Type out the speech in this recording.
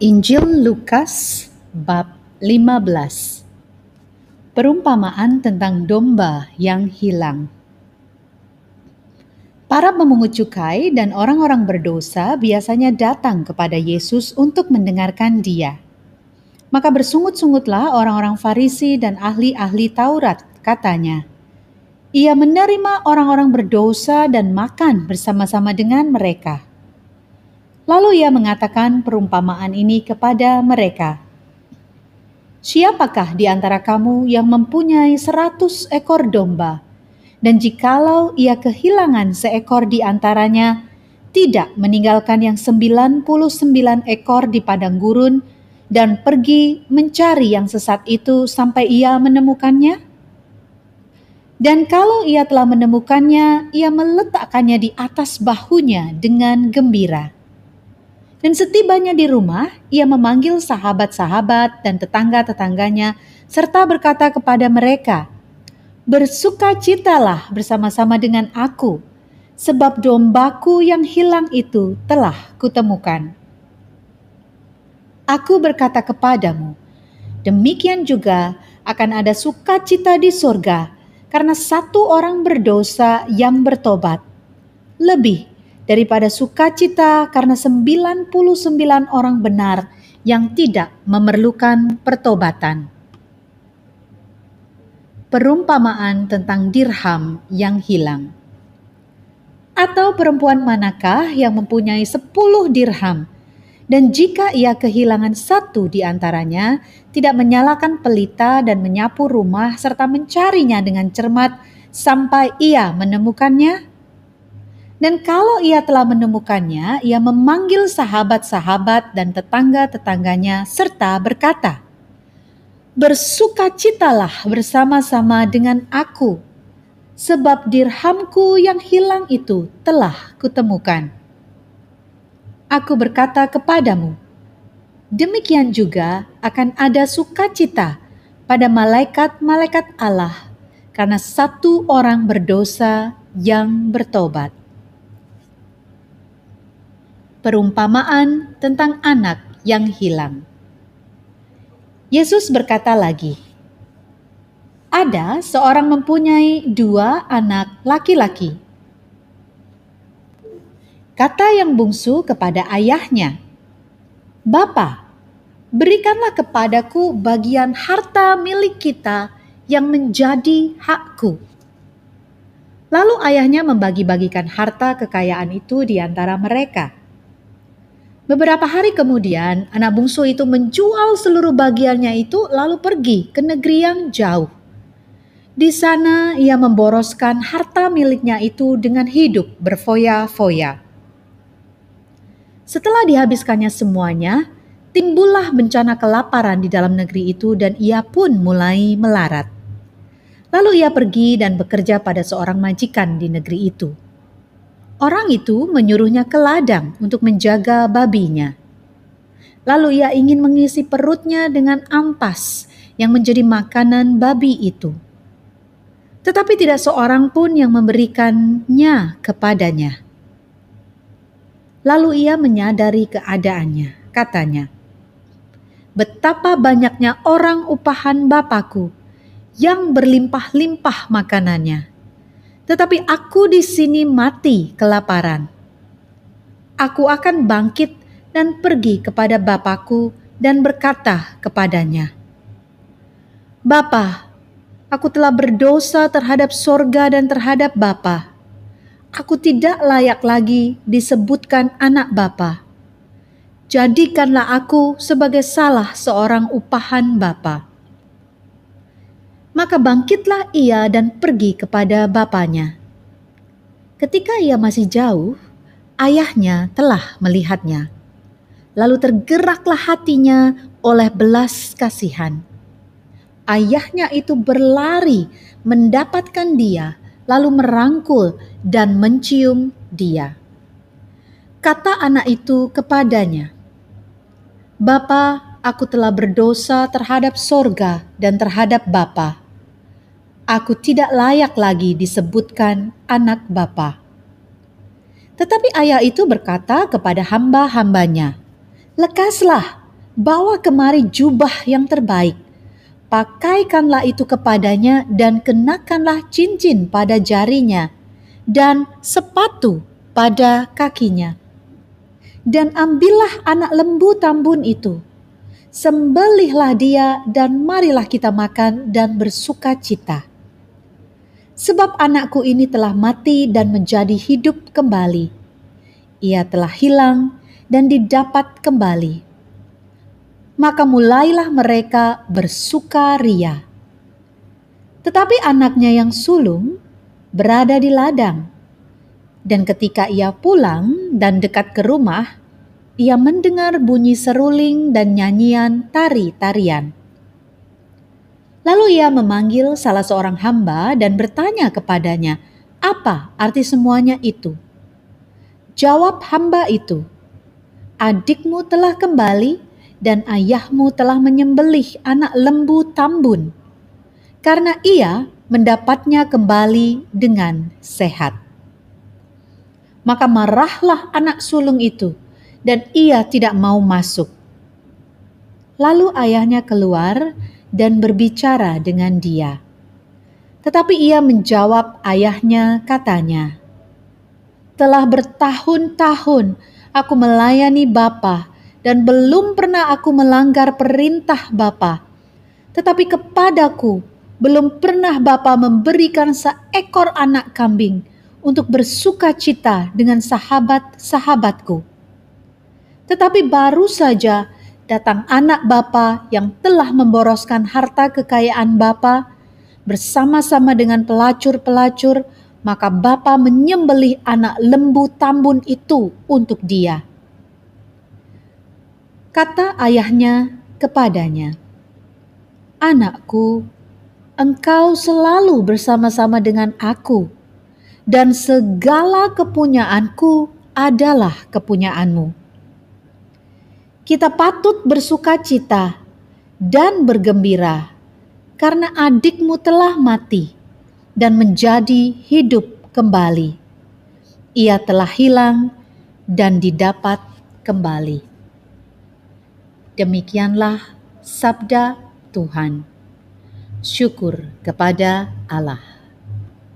Injil Lukas bab 15 Perumpamaan tentang domba yang hilang Para pemungut cukai dan orang-orang berdosa biasanya datang kepada Yesus untuk mendengarkan dia. Maka bersungut-sungutlah orang-orang Farisi dan ahli-ahli Taurat, katanya. Ia menerima orang-orang berdosa dan makan bersama-sama dengan mereka. Lalu ia mengatakan perumpamaan ini kepada mereka. Siapakah di antara kamu yang mempunyai seratus ekor domba, dan jikalau ia kehilangan seekor di antaranya, tidak meninggalkan yang sembilan puluh sembilan ekor di padang gurun, dan pergi mencari yang sesat itu sampai ia menemukannya? Dan kalau ia telah menemukannya, ia meletakkannya di atas bahunya dengan gembira dan setibanya di rumah, ia memanggil sahabat-sahabat dan tetangga-tetangganya, serta berkata kepada mereka, Bersukacitalah bersama-sama dengan aku, sebab dombaku yang hilang itu telah kutemukan. Aku berkata kepadamu, demikian juga akan ada sukacita di sorga, karena satu orang berdosa yang bertobat, lebih daripada sukacita karena 99 orang benar yang tidak memerlukan pertobatan. Perumpamaan tentang dirham yang hilang. Atau perempuan manakah yang mempunyai 10 dirham dan jika ia kehilangan satu di antaranya, tidak menyalakan pelita dan menyapu rumah serta mencarinya dengan cermat sampai ia menemukannya? Dan kalau ia telah menemukannya, ia memanggil sahabat-sahabat dan tetangga-tetangganya serta berkata, Bersukacitalah bersama-sama dengan aku, sebab dirhamku yang hilang itu telah kutemukan. Aku berkata kepadamu, demikian juga akan ada sukacita pada malaikat-malaikat Allah karena satu orang berdosa yang bertobat. Perumpamaan tentang anak yang hilang. Yesus berkata lagi, "Ada seorang mempunyai dua anak laki-laki. Kata yang bungsu kepada ayahnya, 'Bapa, berikanlah kepadaku bagian harta milik kita yang menjadi hakku.' Lalu ayahnya membagi-bagikan harta kekayaan itu di antara mereka. Beberapa hari kemudian, anak bungsu itu menjual seluruh bagiannya itu lalu pergi ke negeri yang jauh. Di sana ia memboroskan harta miliknya itu dengan hidup berfoya-foya. Setelah dihabiskannya semuanya, timbullah bencana kelaparan di dalam negeri itu dan ia pun mulai melarat. Lalu ia pergi dan bekerja pada seorang majikan di negeri itu. Orang itu menyuruhnya ke ladang untuk menjaga babinya. Lalu ia ingin mengisi perutnya dengan ampas yang menjadi makanan babi itu. Tetapi tidak seorang pun yang memberikannya kepadanya. Lalu ia menyadari keadaannya, katanya, "Betapa banyaknya orang upahan Bapakku yang berlimpah-limpah makanannya, tetapi aku di sini mati kelaparan. Aku akan bangkit dan pergi kepada Bapakku dan berkata kepadanya, Bapa, aku telah berdosa terhadap sorga dan terhadap Bapa. Aku tidak layak lagi disebutkan anak Bapa. Jadikanlah aku sebagai salah seorang upahan Bapa. Maka bangkitlah ia dan pergi kepada bapaknya. Ketika ia masih jauh, ayahnya telah melihatnya. Lalu tergeraklah hatinya oleh belas kasihan. Ayahnya itu berlari mendapatkan dia, lalu merangkul dan mencium dia. Kata anak itu kepadanya, "Bapa, aku telah berdosa terhadap sorga dan terhadap Bapa aku tidak layak lagi disebutkan anak bapa. Tetapi ayah itu berkata kepada hamba-hambanya, Lekaslah, bawa kemari jubah yang terbaik, pakaikanlah itu kepadanya dan kenakanlah cincin pada jarinya dan sepatu pada kakinya. Dan ambillah anak lembu tambun itu, sembelihlah dia dan marilah kita makan dan bersuka cita. Sebab anakku ini telah mati dan menjadi hidup kembali. Ia telah hilang dan didapat kembali maka mulailah mereka bersukaria. Tetapi anaknya yang sulung berada di ladang, dan ketika ia pulang dan dekat ke rumah, ia mendengar bunyi seruling dan nyanyian tari-tarian. Lalu ia memanggil salah seorang hamba dan bertanya kepadanya, "Apa arti semuanya itu?" Jawab hamba itu, "Adikmu telah kembali dan ayahmu telah menyembelih anak lembu tambun, karena ia mendapatnya kembali dengan sehat. Maka marahlah anak sulung itu, dan ia tidak mau masuk. Lalu ayahnya keluar dan berbicara dengan dia. Tetapi ia menjawab ayahnya, katanya, "Telah bertahun-tahun aku melayani Bapa dan belum pernah aku melanggar perintah Bapa. Tetapi kepadaku belum pernah Bapa memberikan seekor anak kambing untuk bersuka cita dengan sahabat-sahabatku. Tetapi baru saja datang anak Bapa yang telah memboroskan harta kekayaan Bapa bersama-sama dengan pelacur-pelacur, maka Bapa menyembelih anak lembu tambun itu untuk dia Kata ayahnya kepadanya, "Anakku, engkau selalu bersama-sama dengan aku, dan segala kepunyaanku adalah kepunyaanmu. Kita patut bersuka cita dan bergembira karena adikmu telah mati dan menjadi hidup kembali. Ia telah hilang dan didapat kembali." Demikianlah sabda Tuhan. Syukur kepada Allah.